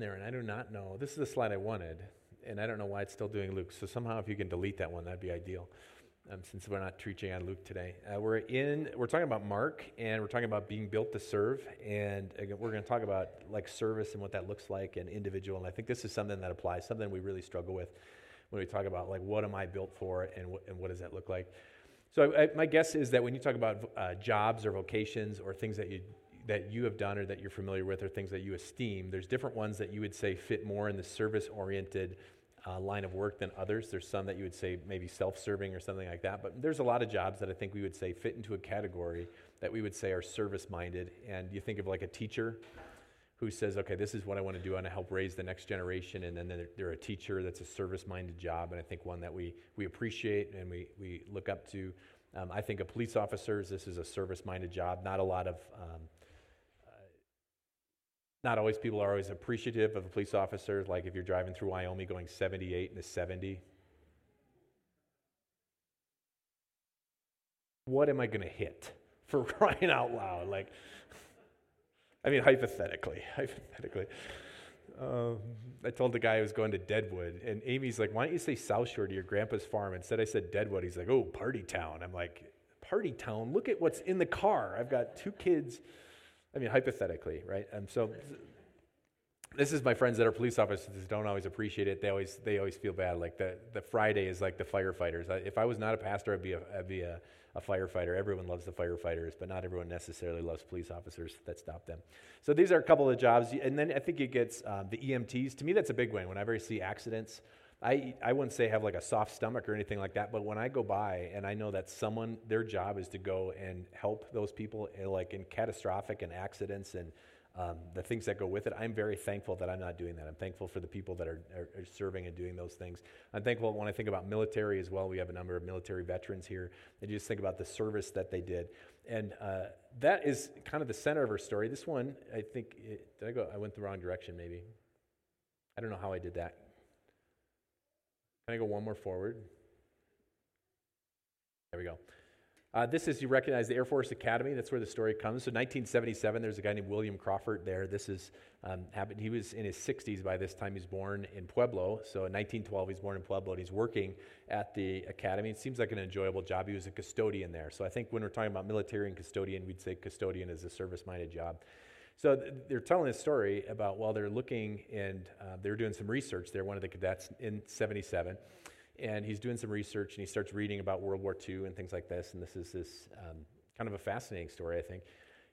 there, and I do not know. This is the slide I wanted, and I don't know why it's still doing Luke. So somehow, if you can delete that one, that'd be ideal. Um, since we're not preaching on Luke today, uh, we're in. We're talking about Mark, and we're talking about being built to serve, and again, we're going to talk about like service and what that looks like, and individual. And I think this is something that applies, something we really struggle with when we talk about like what am I built for, and and what does that look like. So I, my guess is that when you talk about uh, jobs or vocations or things that you that you have done or that you're familiar with or things that you esteem, there's different ones that you would say fit more in the service oriented uh, line of work than others. There's some that you would say maybe self serving or something like that. But there's a lot of jobs that I think we would say fit into a category that we would say are service minded. And you think of like a teacher who says, okay, this is what I want to do. I want to help raise the next generation. And then they're, they're a teacher that's a service minded job. And I think one that we, we appreciate and we, we look up to. Um, I think of police officers, this is a service minded job. Not a lot of um, not always people are always appreciative of a police officer. Like if you're driving through Wyoming going 78 into 70. What am I going to hit for crying out loud? Like, I mean, hypothetically, hypothetically. Um, I told the guy I was going to Deadwood, and Amy's like, "Why don't you say South Shore to your grandpa's farm?" Instead, I said Deadwood. He's like, "Oh, party town." I'm like, "Party town? Look at what's in the car. I've got two kids." I mean, hypothetically, right? And so this is my friends that are police officers don't always appreciate it. They always they always feel bad. Like the, the Friday is like the firefighters. If I was not a pastor, I'd be a, I'd be a, a firefighter. Everyone loves the firefighters, but not everyone necessarily loves police officers that stop them. So these are a couple of jobs, and then I think it gets um, the EMTs. To me, that's a big one. Whenever I see accidents, I, I wouldn't say have like a soft stomach or anything like that, but when I go by and I know that someone, their job is to go and help those people in, eh, like in catastrophic and accidents and um, the things that go with it, I'm very thankful that I'm not doing that. I'm thankful for the people that are, are, are, serving and doing those things. I'm thankful when I think about military as well. We have a number of military veterans here. And you just think about the service that they did. And uh, that is kind of the center of our story. This one, I think, it, did I go? I went the wrong direction maybe. I don't know how I did that. Can I go one more forward? There we go. Uh, this is, you recognize the Air Force Academy. That's where the story comes. So, 1977, there's a guy named William Crawford there. This is um, happened. He was in his 60s by this time. He's born in Pueblo. So, in 1912, he's born in Pueblo, and he's working at the academy. It seems like an enjoyable job. He was a custodian there. So, I think when we're talking about military and custodian, we'd say custodian is a service-minded job. So they're telling this story about while they're looking and uh, they're doing some research there, one of the cadets in 77, and he's doing some research and he starts reading about World War II and things like this. And this is this um, kind of a fascinating story, I think.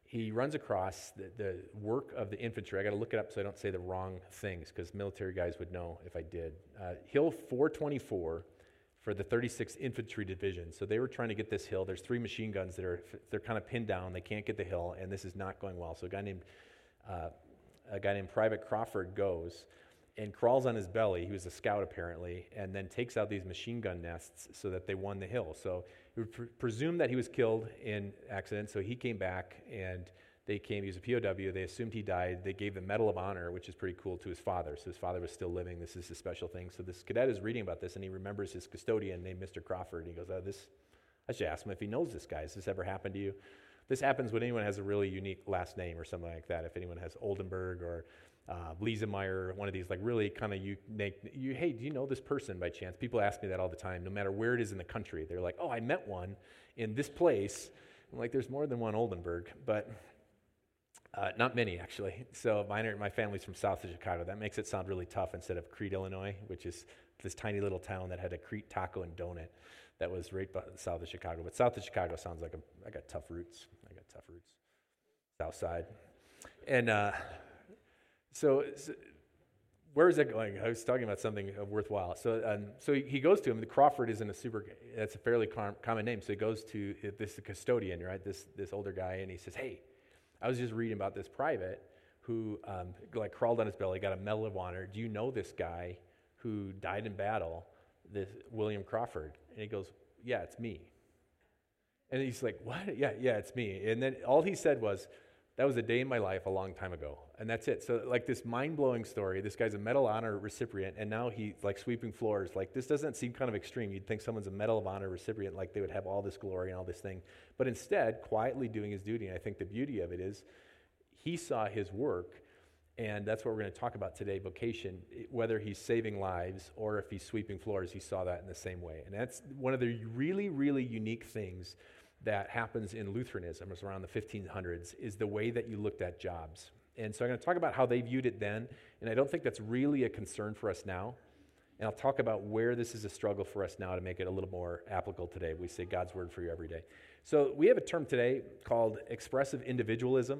He runs across the, the work of the infantry. I got to look it up so I don't say the wrong things because military guys would know if I did. Uh, hill 424 for the 36th Infantry Division. So they were trying to get this hill. There's three machine guns that are they're kind of pinned down. They can't get the hill, and this is not going well. So a guy named uh, a guy named Private Crawford goes and crawls on his belly. He was a scout apparently, and then takes out these machine gun nests so that they won the hill. So would pre- presume that he was killed in accident. So he came back and they came, he was a POW, they assumed he died. They gave the Medal of Honor, which is pretty cool, to his father. So his father was still living. This is a special thing. So this cadet is reading about this and he remembers his custodian named Mr. Crawford. And he goes, oh, this, I should ask him if he knows this guy. Has this ever happened to you? This happens when anyone has a really unique last name or something like that. If anyone has Oldenburg or uh, Liesemeyer, one of these like really kind of you make you hey, do you know this person by chance? People ask me that all the time, no matter where it is in the country. They're like, oh, I met one in this place. I'm like, there's more than one Oldenburg, but uh, not many, actually. So mine are, my family's from south of Chicago. That makes it sound really tough instead of Crete, Illinois, which is this tiny little town that had a Crete taco and donut that was right south of Chicago. But south of Chicago sounds like a, I got tough roots. I got tough roots. South side. And uh, so, so, where is that going? I was talking about something worthwhile. So, um, so he goes to him. The Crawford isn't a super. That's a fairly com- common name. So he goes to this custodian, right? This this older guy, and he says, "Hey, I was just reading about this private who um, like crawled on his belly, got a Medal of Honor. Do you know this guy who died in battle, this William Crawford? And he goes, Yeah, it's me. And he's like, What? Yeah, yeah, it's me. And then all he said was, That was a day in my life a long time ago. And that's it. So, like, this mind blowing story. This guy's a Medal of Honor recipient, and now he's like sweeping floors. Like, this doesn't seem kind of extreme. You'd think someone's a Medal of Honor recipient, like they would have all this glory and all this thing. But instead, quietly doing his duty. And I think the beauty of it is he saw his work And that's what we're going to talk about today vocation, whether he's saving lives or if he's sweeping floors, he saw that in the same way. And that's one of the really, really unique things that happens in Lutheranism, around the 1500s, is the way that you looked at jobs. And so I'm going to talk about how they viewed it then, and I don't think that's really a concern for us now. And I'll talk about where this is a struggle for us now to make it a little more applicable today. We say God's word for you every day. So we have a term today called expressive individualism.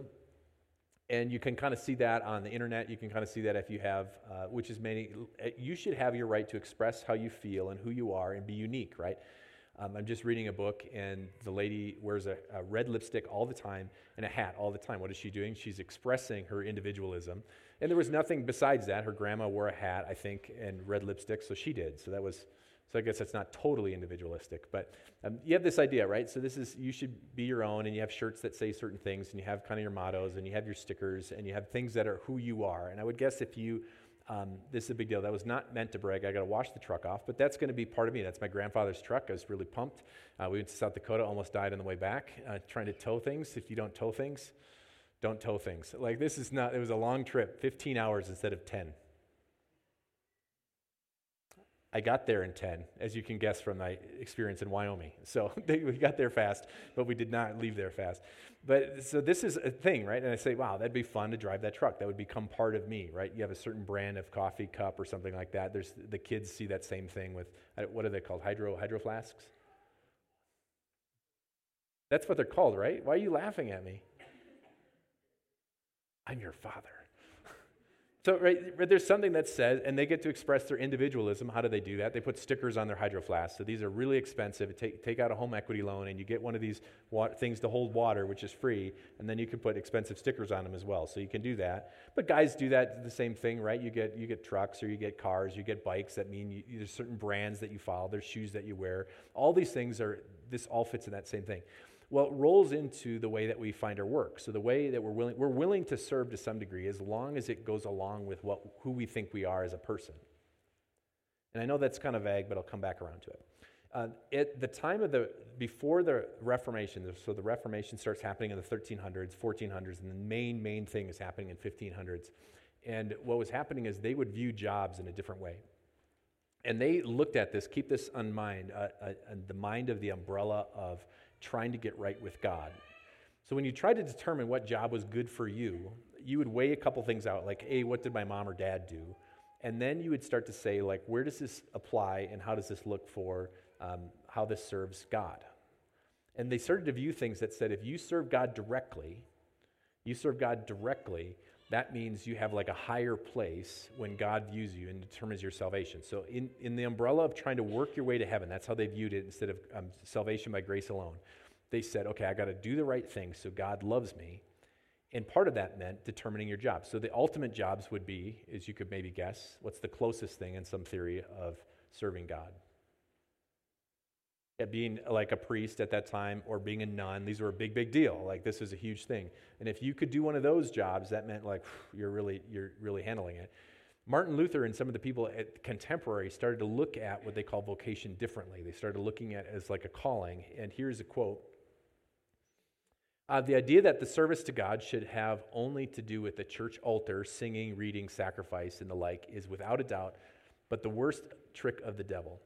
And you can kind of see that on the internet. You can kind of see that if you have, uh, which is many, you should have your right to express how you feel and who you are and be unique, right? Um, I'm just reading a book, and the lady wears a, a, red lipstick all the time and a hat all the time. What is she doing? She's expressing her individualism. And there was nothing besides that. Her grandma wore a hat, I think, and red lipstick, so she did. So that was, so I guess that's not totally individualistic. But um, you have this idea, right? So this is, you should be your own, and you have shirts that say certain things, and you have kind of your mottos, and you have your stickers, and you have things that are who you are. And I would guess if you um, this is a big deal. That was not meant to brag. I got to wash the truck off, but that's going to be part of me. That's my grandfather's truck. I was really pumped. Uh, we went to South Dakota, almost died on the way back, uh, trying to tow things. If you don't tow things, don't tow things. Like this is not. It was a long trip, 15 hours instead of 10. I got there in 10, as you can guess from my experience in Wyoming. So we got there fast, but we did not leave there fast. But so this is a thing, right? And I say, wow, that'd be fun to drive that truck. That would become part of me, right? You have a certain brand of coffee cup or something like that. There's the kids see that same thing with what are they called? Hydro hydro flasks. That's what they're called, right? Why are you laughing at me? I'm your father. So, right, there's something that says, and they get to express their individualism. How do they do that? They put stickers on their hydro flasks. So these are really expensive. Take, take out a home equity loan, and you get one of these things to hold water, which is free, and then you can put expensive stickers on them as well. So you can do that. But guys do that the same thing, right? You get you get trucks or you get cars, you get bikes. That mean you, there's certain brands that you follow. There's shoes that you wear. All these things are. This all fits in that same thing. Well, it rolls into the way that we find our work. So the way that we're willing, we're willing to serve to some degree as long as it goes along with what, who we think we are as a person. And I know that's kind of vague, but I'll come back around to it. Uh, at the time of the, before the Reformation, so the Reformation starts happening in the 1300s, 1400s, and the main, main thing is happening in 1500s. And what was happening is they would view jobs in a different way. And they looked at this, keep this in mind, uh, uh, the mind of the umbrella of trying to get right with God. So when you try to determine what job was good for you, you would weigh a couple things out, like, hey, what did my mom or dad do? And then you would start to say, like, where does this apply and how does this look for um, how this serves God? And they started to view things that said, if you serve God directly, you serve God directly, that means you have like a higher place when God views you and determines your salvation. So, in, in the umbrella of trying to work your way to heaven, that's how they viewed it instead of um, salvation by grace alone. They said, okay, I got to do the right thing so God loves me. And part of that meant determining your job. So, the ultimate jobs would be, as you could maybe guess, what's the closest thing in some theory of serving God? Being like a priest at that time or being a nun these were a big big deal. Like this is a huge thing. And if you could do one of those jobs that meant like you're really you're really handling it. Martin luther and some of the people at contemporary started to look at what they call vocation differently. They started looking at as like a calling. And here's a quote. Uh, the idea that the service to god should have only to do with the church altar singing reading sacrifice and the like is without a doubt but the worst trick of the devil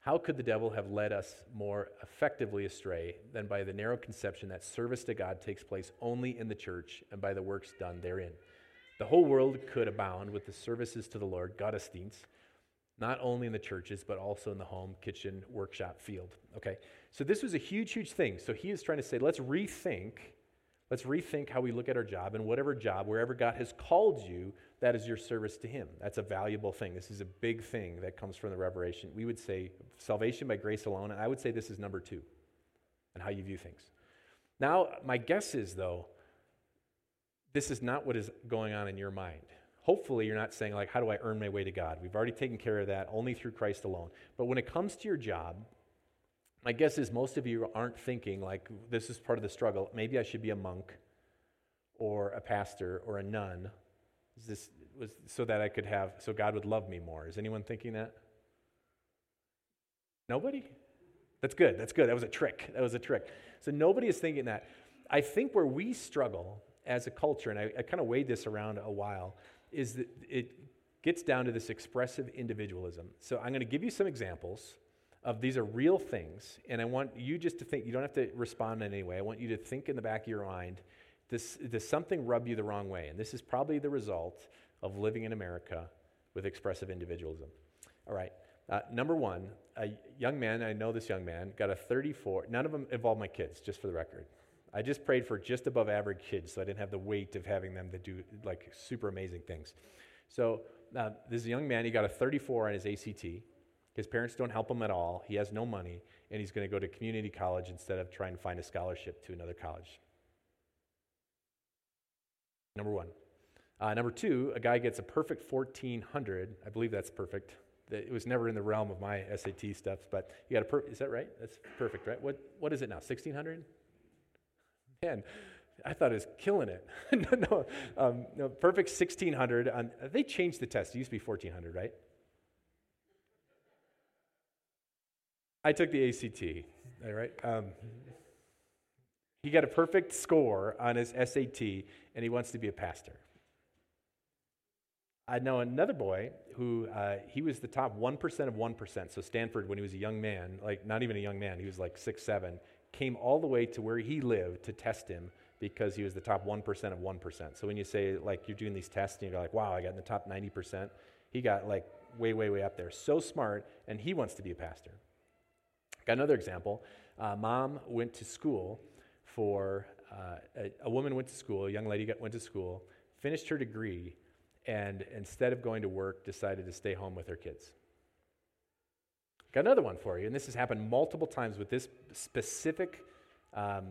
how could the devil have led us more effectively astray than by the narrow conception that service to God takes place only in the church and by the works done therein? The whole world could abound with the services to the Lord, Gottesdienst, not only in the churches, but also in the home, kitchen, workshop, field. Okay? So this was a huge, huge thing. So he is trying to say, let's rethink Let's rethink how we look at our job and whatever job, wherever God has called you, that is your service to Him. That's a valuable thing. This is a big thing that comes from the revelation. We would say salvation by grace alone, and I would say this is number two and how you view things. Now, my guess is, though, this is not what is going on in your mind. Hopefully, you're not saying, like, how do I earn my way to God? We've already taken care of that only through Christ alone. But when it comes to your job, my guess is most of you aren't thinking like this is part of the struggle. Maybe I should be a monk or a pastor or a nun. Is this was so that I could have so God would love me more. Is anyone thinking that? Nobody? That's good. That's good. That was a trick. That was a trick. So nobody is thinking that. I think where we struggle as a culture, and I, I kind of weighed this around a while, is that it gets down to this expressive individualism. So I'm going to give you some examples of these are real things, and I want you just to think, you don't have to respond in any way. I want you to think in the back of your mind, does something rub you the wrong way? And this is probably the result of living in America with expressive individualism. All right. Uh, number one, a young man, I know this young man, got a 34. None of them involved my kids, just for the record. I just prayed for just above average kids, so I didn't have the weight of having them to do like super amazing things. So uh, this young man, he got a 34 on his ACT. His parents don't help him at all. He has no money, and he's going to go to community college instead of trying to find a scholarship to another college. Number one. Uh, number two, a guy gets a perfect 1400. I believe that's perfect. It was never in the realm of my SAT stuff, but you got a perfect, is that right? That's perfect, right? What what is it now? 1600? Man, I thought it was killing it. no, no, um, no, perfect 1600. On, they changed the test. It used to be 1400, right? I took the ACT, all right? Um, he got a perfect score on his SAT, and he wants to be a pastor. I know another boy who uh, he was the top 1% of 1%. So, Stanford, when he was a young man, like not even a young man, he was like six, seven, came all the way to where he lived to test him because he was the top 1% of 1%. So, when you say, like, you're doing these tests and you're like, wow, I got in the top 90%, he got like way, way, way up there. So smart, and he wants to be a pastor. Got another example. Uh, mom went to school for, uh, a, a, woman went to school, a young lady got, went to school, finished her degree, and instead of going to work, decided to stay home with her kids. Got another one for you, and this has happened multiple times with this specific, um,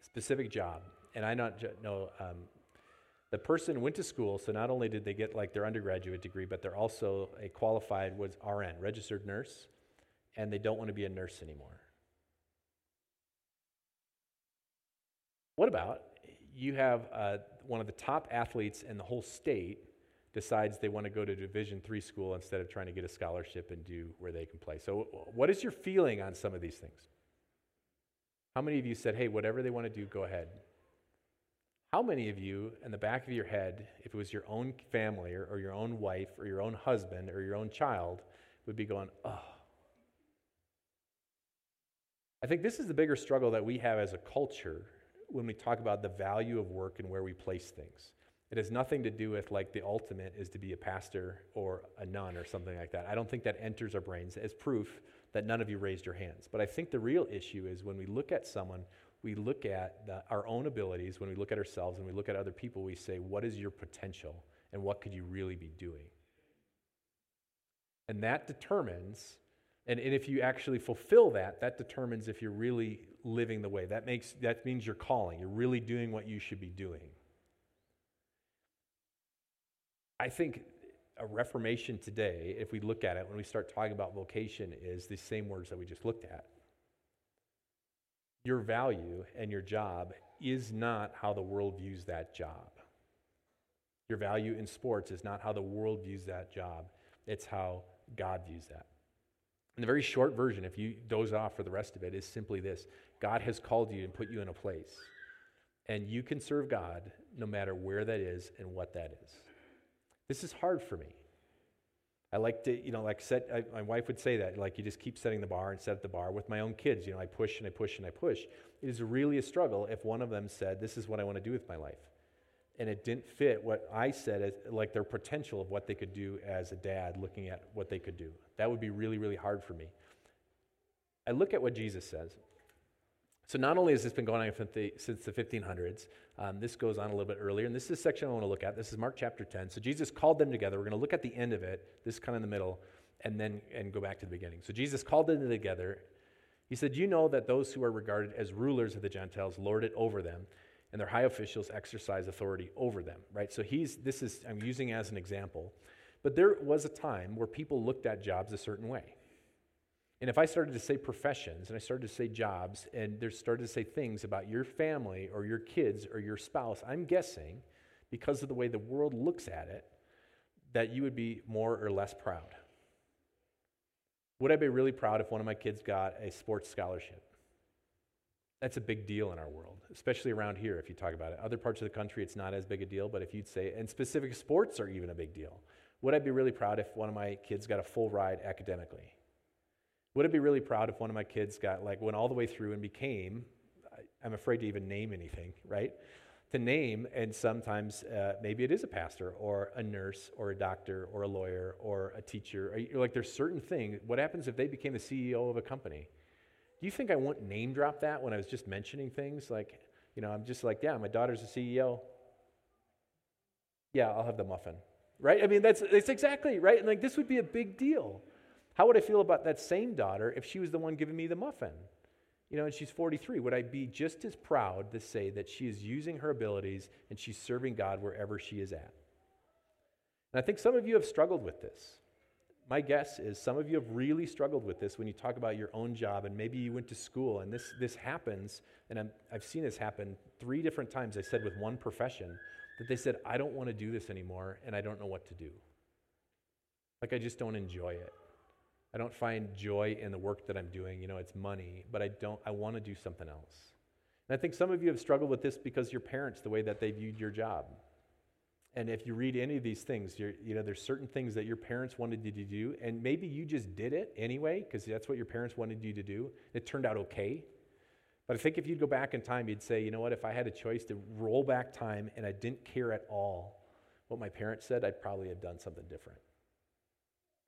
specific job. And I not know um, the person went to school, so not only did they get like their undergraduate degree, but they're also a qualified was RN, registered nurse and they don't want to be a nurse anymore. What about you have uh, one of the top athletes in the whole state decides they want to go to division three school instead of trying to get a scholarship and do where they can play. So what is your feeling on some of these things? How many of you said hey whatever they want to do go ahead how many of you in the back of your head if it was your own family or, or your own wife or your own husband or your own child would be going oh I think this is the bigger struggle that we have as a culture when we talk about the value of work and where we place things. It has nothing to do with like the ultimate is to be a pastor or a nun or something like that. I don't think that enters our brains as proof that none of you raised your hands. But I think the real issue is when we look at someone, we look at the, our own abilities, when we look at ourselves and we look at other people, we say, what is your potential and what could you really be doing? And that determines and, and if you actually fulfill that, that determines if you're really living the way. That, makes, that means you're calling. You're really doing what you should be doing. I think a reformation today, if we look at it, when we start talking about vocation, is the same words that we just looked at. Your value and your job is not how the world views that job. Your value in sports is not how the world views that job, it's how God views that. And the very short version, if you doze off for the rest of it, is simply this God has called you and put you in a place. And you can serve God no matter where that is and what that is. This is hard for me. I like to, you know, like set, I, my wife would say that, like you just keep setting the bar and set the bar. With my own kids, you know, I push and I push and I push. It is really a struggle if one of them said, This is what I want to do with my life and it didn't fit what I said as like their potential of what they could do as a dad looking at what they could do. That would be really, really hard for me. I look at what Jesus says. So not only has this been going on since the 1500s, um, this goes on a little bit earlier, and this is a section I want to look at. This is Mark chapter 10. So Jesus called them together. We're going to look at the end of it. This is kind of in the middle, and then and go back to the beginning. So Jesus called them together. He said, "You know that those who are regarded as rulers of the Gentiles lord it over them." And their high officials exercise authority over them, right? So he's, this is, I'm using as an example. But there was a time where people looked at jobs a certain way. And if I started to say professions and I started to say jobs and there started to say things about your family or your kids or your spouse, I'm guessing, because of the way the world looks at it, that you would be more or less proud. Would I be really proud if one of my kids got a sports scholarship? That's a big deal in our world, especially around here if you talk about it. Other parts of the country, it's not as big a deal, but if you'd say, and specific sports are even a big deal. Would I be really proud if one of my kids got a full ride academically? Would I be really proud if one of my kids got, like, went all the way through and became, I'm afraid to even name anything, right? To name, and sometimes uh, maybe it is a pastor or a nurse or a doctor or a lawyer or a teacher. Like, there's certain things. What happens if they became the CEO of a company? Do you think I won't name drop that when I was just mentioning things? Like, you know, I'm just like, yeah, my daughter's a CEO. Yeah, I'll have the muffin. Right? I mean, that's, that's exactly right. And like, this would be a big deal. How would I feel about that same daughter if she was the one giving me the muffin? You know, and she's 43. Would I be just as proud to say that she is using her abilities and she's serving God wherever she is at? And I think some of you have struggled with this my guess is some of you have really struggled with this when you talk about your own job and maybe you went to school and this, this happens and i have seen this happen three different times i said with one profession that they said i don't want to do this anymore and i don't know what to do. Like i just don't enjoy it. I don't find joy in the work that i'm doing you know it's money but i don't i want to do something else. And i think some of you have struggled with this because your parents the way that they viewed your job and if you read any of these things, you know, there's certain things that your parents wanted you to do, and maybe you just did it anyway because that's what your parents wanted you to do. It turned out okay. But I think if you'd go back in time, you'd say, you know what, if I had a choice to roll back time and I didn't care at all what my parents said, I'd probably have done something different.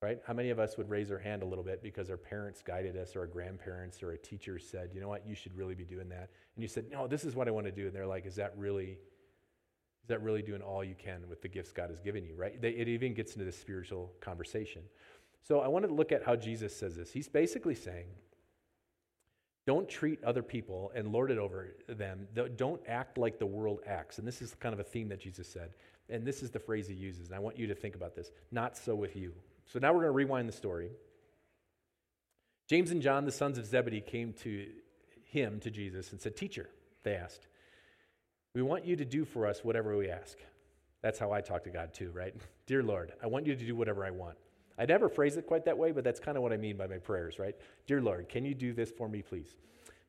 Right? How many of us would raise our hand a little bit because our parents guided us or our grandparents or a teacher said, you know what, you should really be doing that? And you said, no, this is what I want to do. And they're like, is that really is that really doing all you can with the gifts God has given you, right? It even gets into the spiritual conversation. So I want to look at how Jesus says this. He's basically saying, don't treat other people and lord it over them. Don't act like the world acts. And this is kind of a theme that Jesus said. And this is the phrase he uses. And I want you to think about this. Not so with you. So now we're going to rewind the story. James and John, the sons of Zebedee, came to him, to Jesus, and said, Teacher, they asked, we want you to do for us whatever we ask. That's how I talk to God too, right? Dear Lord, I want you to do whatever I want. I never phrase it quite that way, but that's kind of what I mean by my prayers, right? Dear Lord, can you do this for me, please?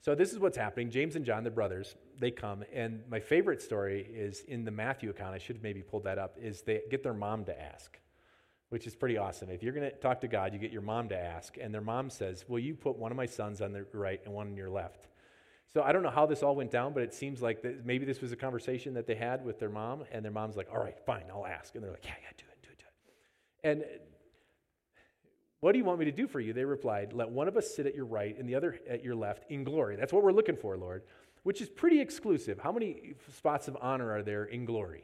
So this is what's happening. James and John, the brothers, they come, and my favorite story is in the Matthew account. I should have maybe pulled that up. Is they get their mom to ask, which is pretty awesome. If you're going to talk to God, you get your mom to ask, and their mom says, "Will you put one of my sons on the right and one on your left?" So I don't know how this all went down, but it seems like maybe this was a conversation that they had with their mom, and their mom's like, "All right, fine, I'll ask," and they're like, "Yeah, yeah, do it, do it, do it." And what do you want me to do for you? They replied, "Let one of us sit at your right and the other at your left in glory." That's what we're looking for, Lord, which is pretty exclusive. How many spots of honor are there in glory?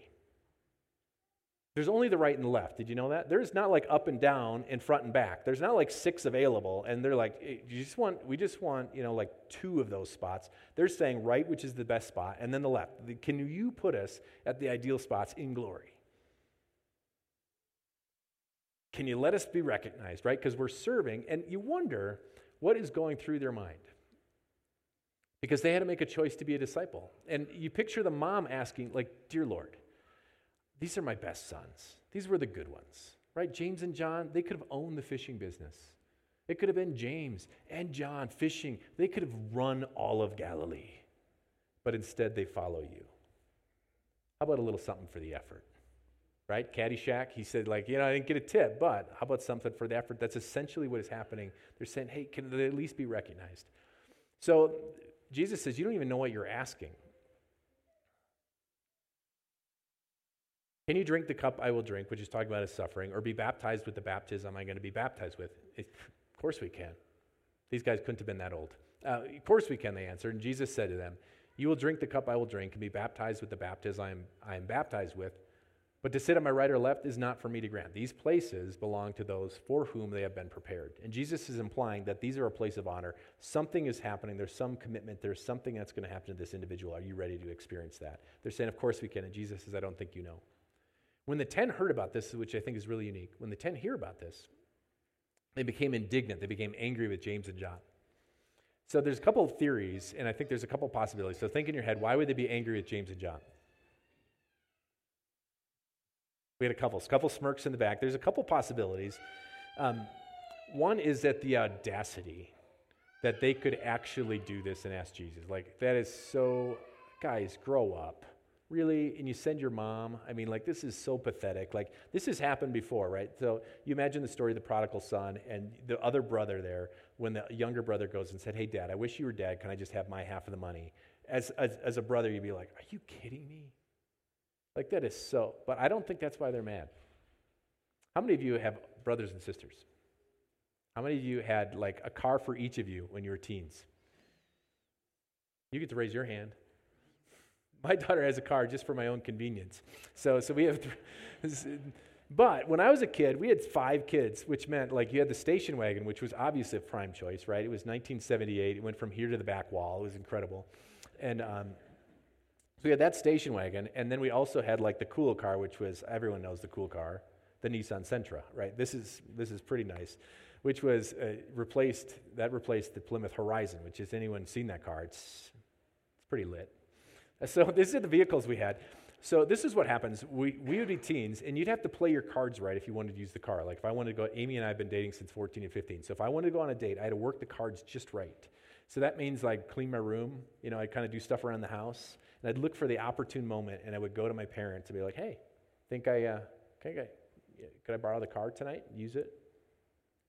There's only the right and the left. Did you know that? There's not like up and down and front and back. There's not like six available, and they're like, you just want, we just want, you know, like two of those spots. They're saying right, which is the best spot, and then the left. Can you put us at the ideal spots in glory? Can you let us be recognized, right? Because we're serving, and you wonder what is going through their mind. Because they had to make a choice to be a disciple. And you picture the mom asking, like, Dear Lord, these are my best sons. These were the good ones, right? James and John, they could have owned the fishing business. It could have been James and John fishing. They could have run all of Galilee, but instead they follow you. How about a little something for the effort? Right? Caddyshack, he said, like, you know, I didn't get a tip, but how about something for the effort? That's essentially what is happening. They're saying, hey, can they at least be recognized? So Jesus says, you don't even know what you're asking. Can you drink the cup I will drink, which is talking about his suffering, or be baptized with the baptism I'm going to be baptized with? It, of course we can. These guys couldn't have been that old. Uh, of course we can, they answered. And Jesus said to them, You will drink the cup I will drink and be baptized with the baptism I am, I am baptized with. But to sit on my right or left is not for me to grant. These places belong to those for whom they have been prepared. And Jesus is implying that these are a place of honor. Something is happening. There's some commitment. There's something that's going to happen to this individual. Are you ready to experience that? They're saying, Of course we can. And Jesus says, I don't think you know. When the ten heard about this, which I think is really unique, when the ten hear about this, they became indignant. They became angry with James and John. So there's a couple of theories, and I think there's a couple of possibilities. So think in your head, why would they be angry with James and John? We had a couple, a couple smirks in the back. There's a couple possibilities. Um, one is that the audacity that they could actually do this and ask Jesus. Like, that is so, guys, grow up. Really? And you send your mom? I mean, like, this is so pathetic. Like, this has happened before, right? So, you imagine the story of the prodigal son and the other brother there, when the younger brother goes and said, Hey, dad, I wish you were dead. Can I just have my half of the money? As, as, as a brother, you'd be like, Are you kidding me? Like, that is so. But I don't think that's why they're mad. How many of you have brothers and sisters? How many of you had like a car for each of you when you were teens? You get to raise your hand. My daughter has a car just for my own convenience. So, so we have. But when I was a kid, we had five kids, which meant like you had the station wagon, which was obviously a prime choice, right? It was 1978. It went from here to the back wall. It was incredible. And um, so we had that station wagon, and then we also had like the cool car, which was everyone knows the cool car, the Nissan Sentra, right? This is this is pretty nice, which was uh, replaced that replaced the Plymouth Horizon, which has anyone seen that car? It's it's pretty lit. So these are the vehicles we had. So this is what happens. We, we would be teens, and you'd have to play your cards right if you wanted to use the car. Like if I wanted to go, Amy and I have been dating since 14 and 15. So if I wanted to go on a date, I had to work the cards just right. So that means like clean my room. You know, I'd kind of do stuff around the house, and I'd look for the opportune moment, and I would go to my parents and be like, "Hey, think I, uh, I, could I borrow the car tonight? Use it."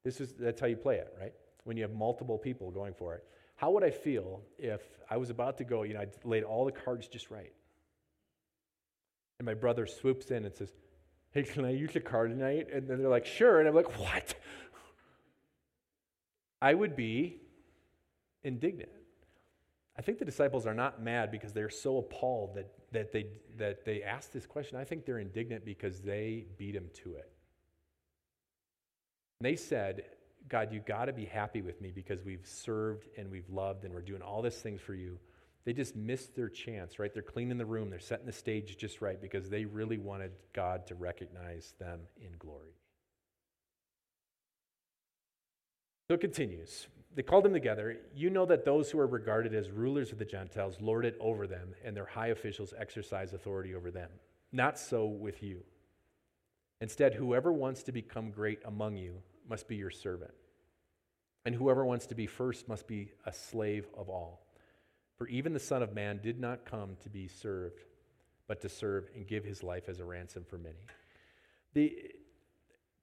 This is that's how you play it, right? When you have multiple people going for it. How would I feel if I was about to go? You know, I laid all the cards just right and my brother swoops in and says, Hey, can I use your car tonight? And then they're like, Sure. And I'm like, What? I would be indignant. I think the disciples are not mad because they're so appalled that, that, they, that they asked this question. I think they're indignant because they beat him to it. And they said, God, you got to be happy with me because we've served and we've loved and we're doing all these things for you. They just missed their chance, right? They're cleaning the room, they're setting the stage just right because they really wanted God to recognize them in glory. So it continues. They called them together. You know that those who are regarded as rulers of the Gentiles lord it over them, and their high officials exercise authority over them. Not so with you. Instead, whoever wants to become great among you must be your servant. And whoever wants to be first must be a slave of all. For even the Son of Man did not come to be served, but to serve and give his life as a ransom for many. The,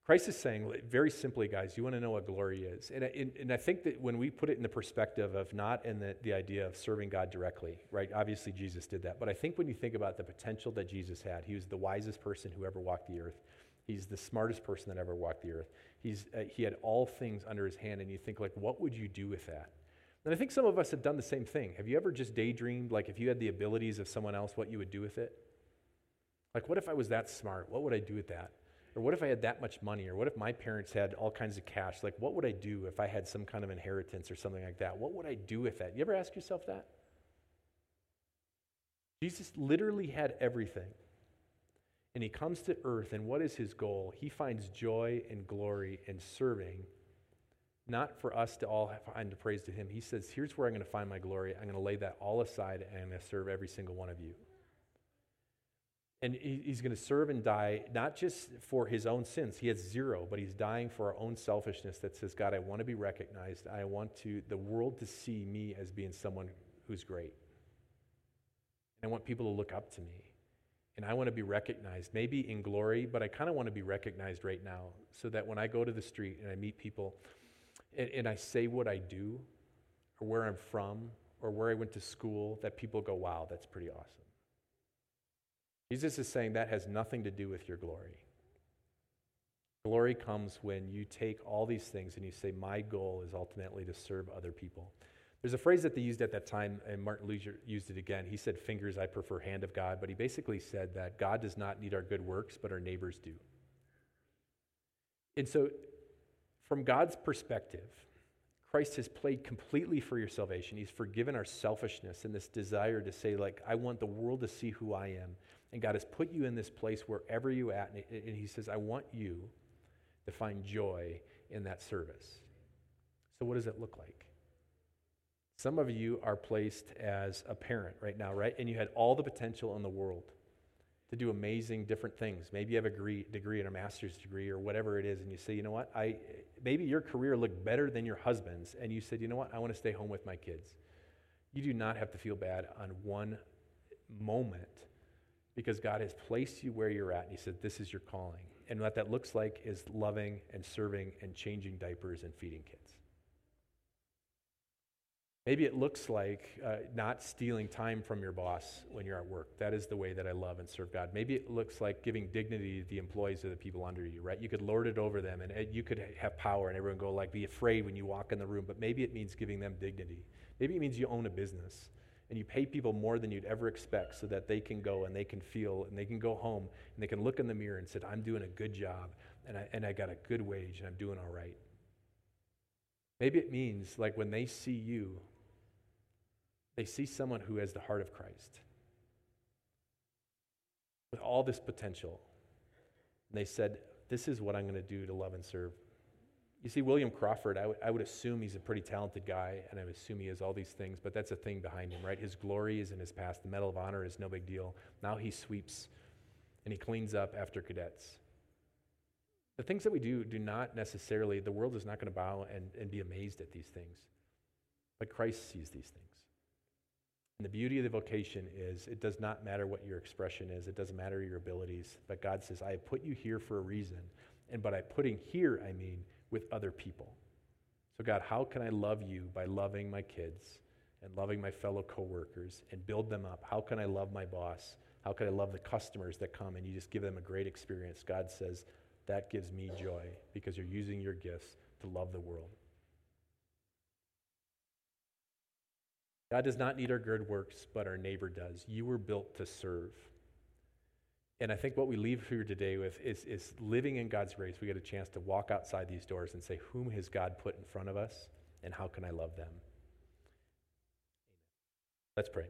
Christ is saying, very simply, guys, you want to know what glory is. And, and, and, I think that when we put it in the perspective of not in the, the idea of serving God directly, right? Obviously, Jesus did that. But I think when you think about the potential that Jesus had, he was the wisest person who ever walked the earth. He's the smartest person that ever walked the earth. He's, uh, he had all things under his hand. And you think, like, what would you do with that? And I think some of us have done the same thing. Have you ever just daydreamed, like if you had the abilities of someone else, what you would do with it? Like, what if I was that smart? What would I do with that? Or what if I had that much money? Or what if my parents had all kinds of cash? Like, what would I do if I had some kind of inheritance or something like that? What would I do with that? You ever ask yourself that? Jesus literally had everything. And he comes to earth, and what is his goal? He finds joy and glory in serving not for us to all find the praise to him. He says, Here's where I'm going to find my glory. I'm going to lay that all aside and I'm going to serve every single one of you. And he's going to serve and die not just for his own sins. He has zero, but he's dying for our own selfishness that says, God, I want to be recognized. I want to the world to see me as being someone who's great. And I want people to look up to me. And I want to be recognized, maybe in glory, but I kind of want to be recognized right now so that when I go to the street and I meet people, and, and I say what I do or where I'm from or where I went to school, that people go, wow, that's pretty awesome. Jesus is saying that has nothing to do with your glory. Glory comes when you take all these things and you say, My goal is ultimately to serve other people. There's a phrase that they used at that time, and Martin Luther used it again. He said, Fingers, I prefer hand of God. But he basically said that God does not need our good works, but our neighbors do. And so from God's perspective, Christ has played completely for your salvation. He's forgiven our selfishness and this desire to say, like, I want the world to see who I am. And God has put you in this place wherever you at. And He says, I want you to find joy in that service. So, what does it look like? Some of you are placed as a parent right now, right? And you had all the potential in the world to do amazing different things. Maybe you have a degree, degree and a master's degree or whatever it is, and you say, you know what, I maybe your career looked better than your husband's, and you said, you know what, I want to stay home with my kids. You do not have to feel bad on one moment because God has placed you where you're at, and He said, this is your calling. And what that looks like is loving and serving and changing diapers and feeding kids. Maybe it looks like uh, not stealing time from your boss when you're at work. That is the way that I love and serve God. Maybe it looks like giving dignity to the employees or the people under you, right? You could lord it over them and you could have power and everyone go like be afraid when you walk in the room, but maybe it means giving them dignity. Maybe it means you own a business and you pay people more than you'd ever expect so that they can go and they can feel and they can go home and they can look in the mirror and say, I'm doing a good job and I, and I got a good wage and I'm doing all right. Maybe it means like when they see you, they see someone who has the heart of Christ with all this potential. And they said, This is what I'm going to do to love and serve. You see, William Crawford, I, w- I would assume he's a pretty talented guy, and I assume he has all these things, but that's a thing behind him, right? His glory is in his past. The Medal of Honor is no big deal. Now he sweeps and he cleans up after cadets. The things that we do do not necessarily, the world is not going to bow and, and be amazed at these things. But Christ sees these things. And the beauty of the vocation is it does not matter what your expression is, it doesn't matter your abilities. But God says, I have put you here for a reason. And by putting here, I mean with other people. So, God, how can I love you by loving my kids and loving my fellow coworkers and build them up? How can I love my boss? How can I love the customers that come and you just give them a great experience? God says, that gives me joy because you're using your gifts to love the world. God does not need our good works, but our neighbor does. You were built to serve. And I think what we leave here today with is, is living in God's grace. We get a chance to walk outside these doors and say, Whom has God put in front of us, and how can I love them? Let's pray.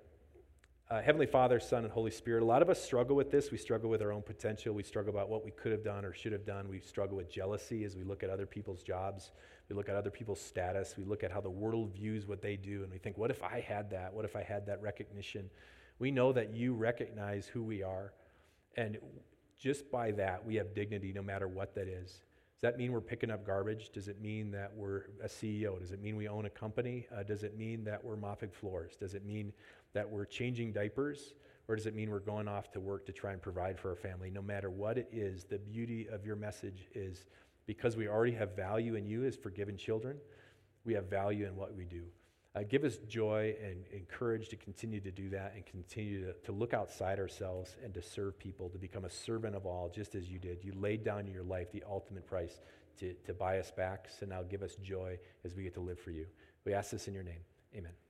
Uh, Heavenly Father, Son, and Holy Spirit, a lot of us struggle with this. We struggle with our own potential. We struggle about what we could have done or should have done. We struggle with jealousy as we look at other people's jobs. We look at other people's status. We look at how the world views what they do, and we think, what if I had that? What if I had that recognition? We know that you recognize who we are, and just by that, we have dignity no matter what that is. Does that mean we're picking up garbage? Does it mean that we're a CEO? Does it mean we own a company? Uh, does it mean that we're mopping floors? Does it mean that we're changing diapers? Or does it mean we're going off to work to try and provide for our family? No matter what it is, the beauty of your message is because we already have value in you as forgiven children, we have value in what we do. Uh, give us joy and, and courage to continue to do that and continue to, to look outside ourselves and to serve people, to become a servant of all, just as you did. You laid down your life the ultimate price to, to buy us back. So now give us joy as we get to live for you. We ask this in your name. Amen.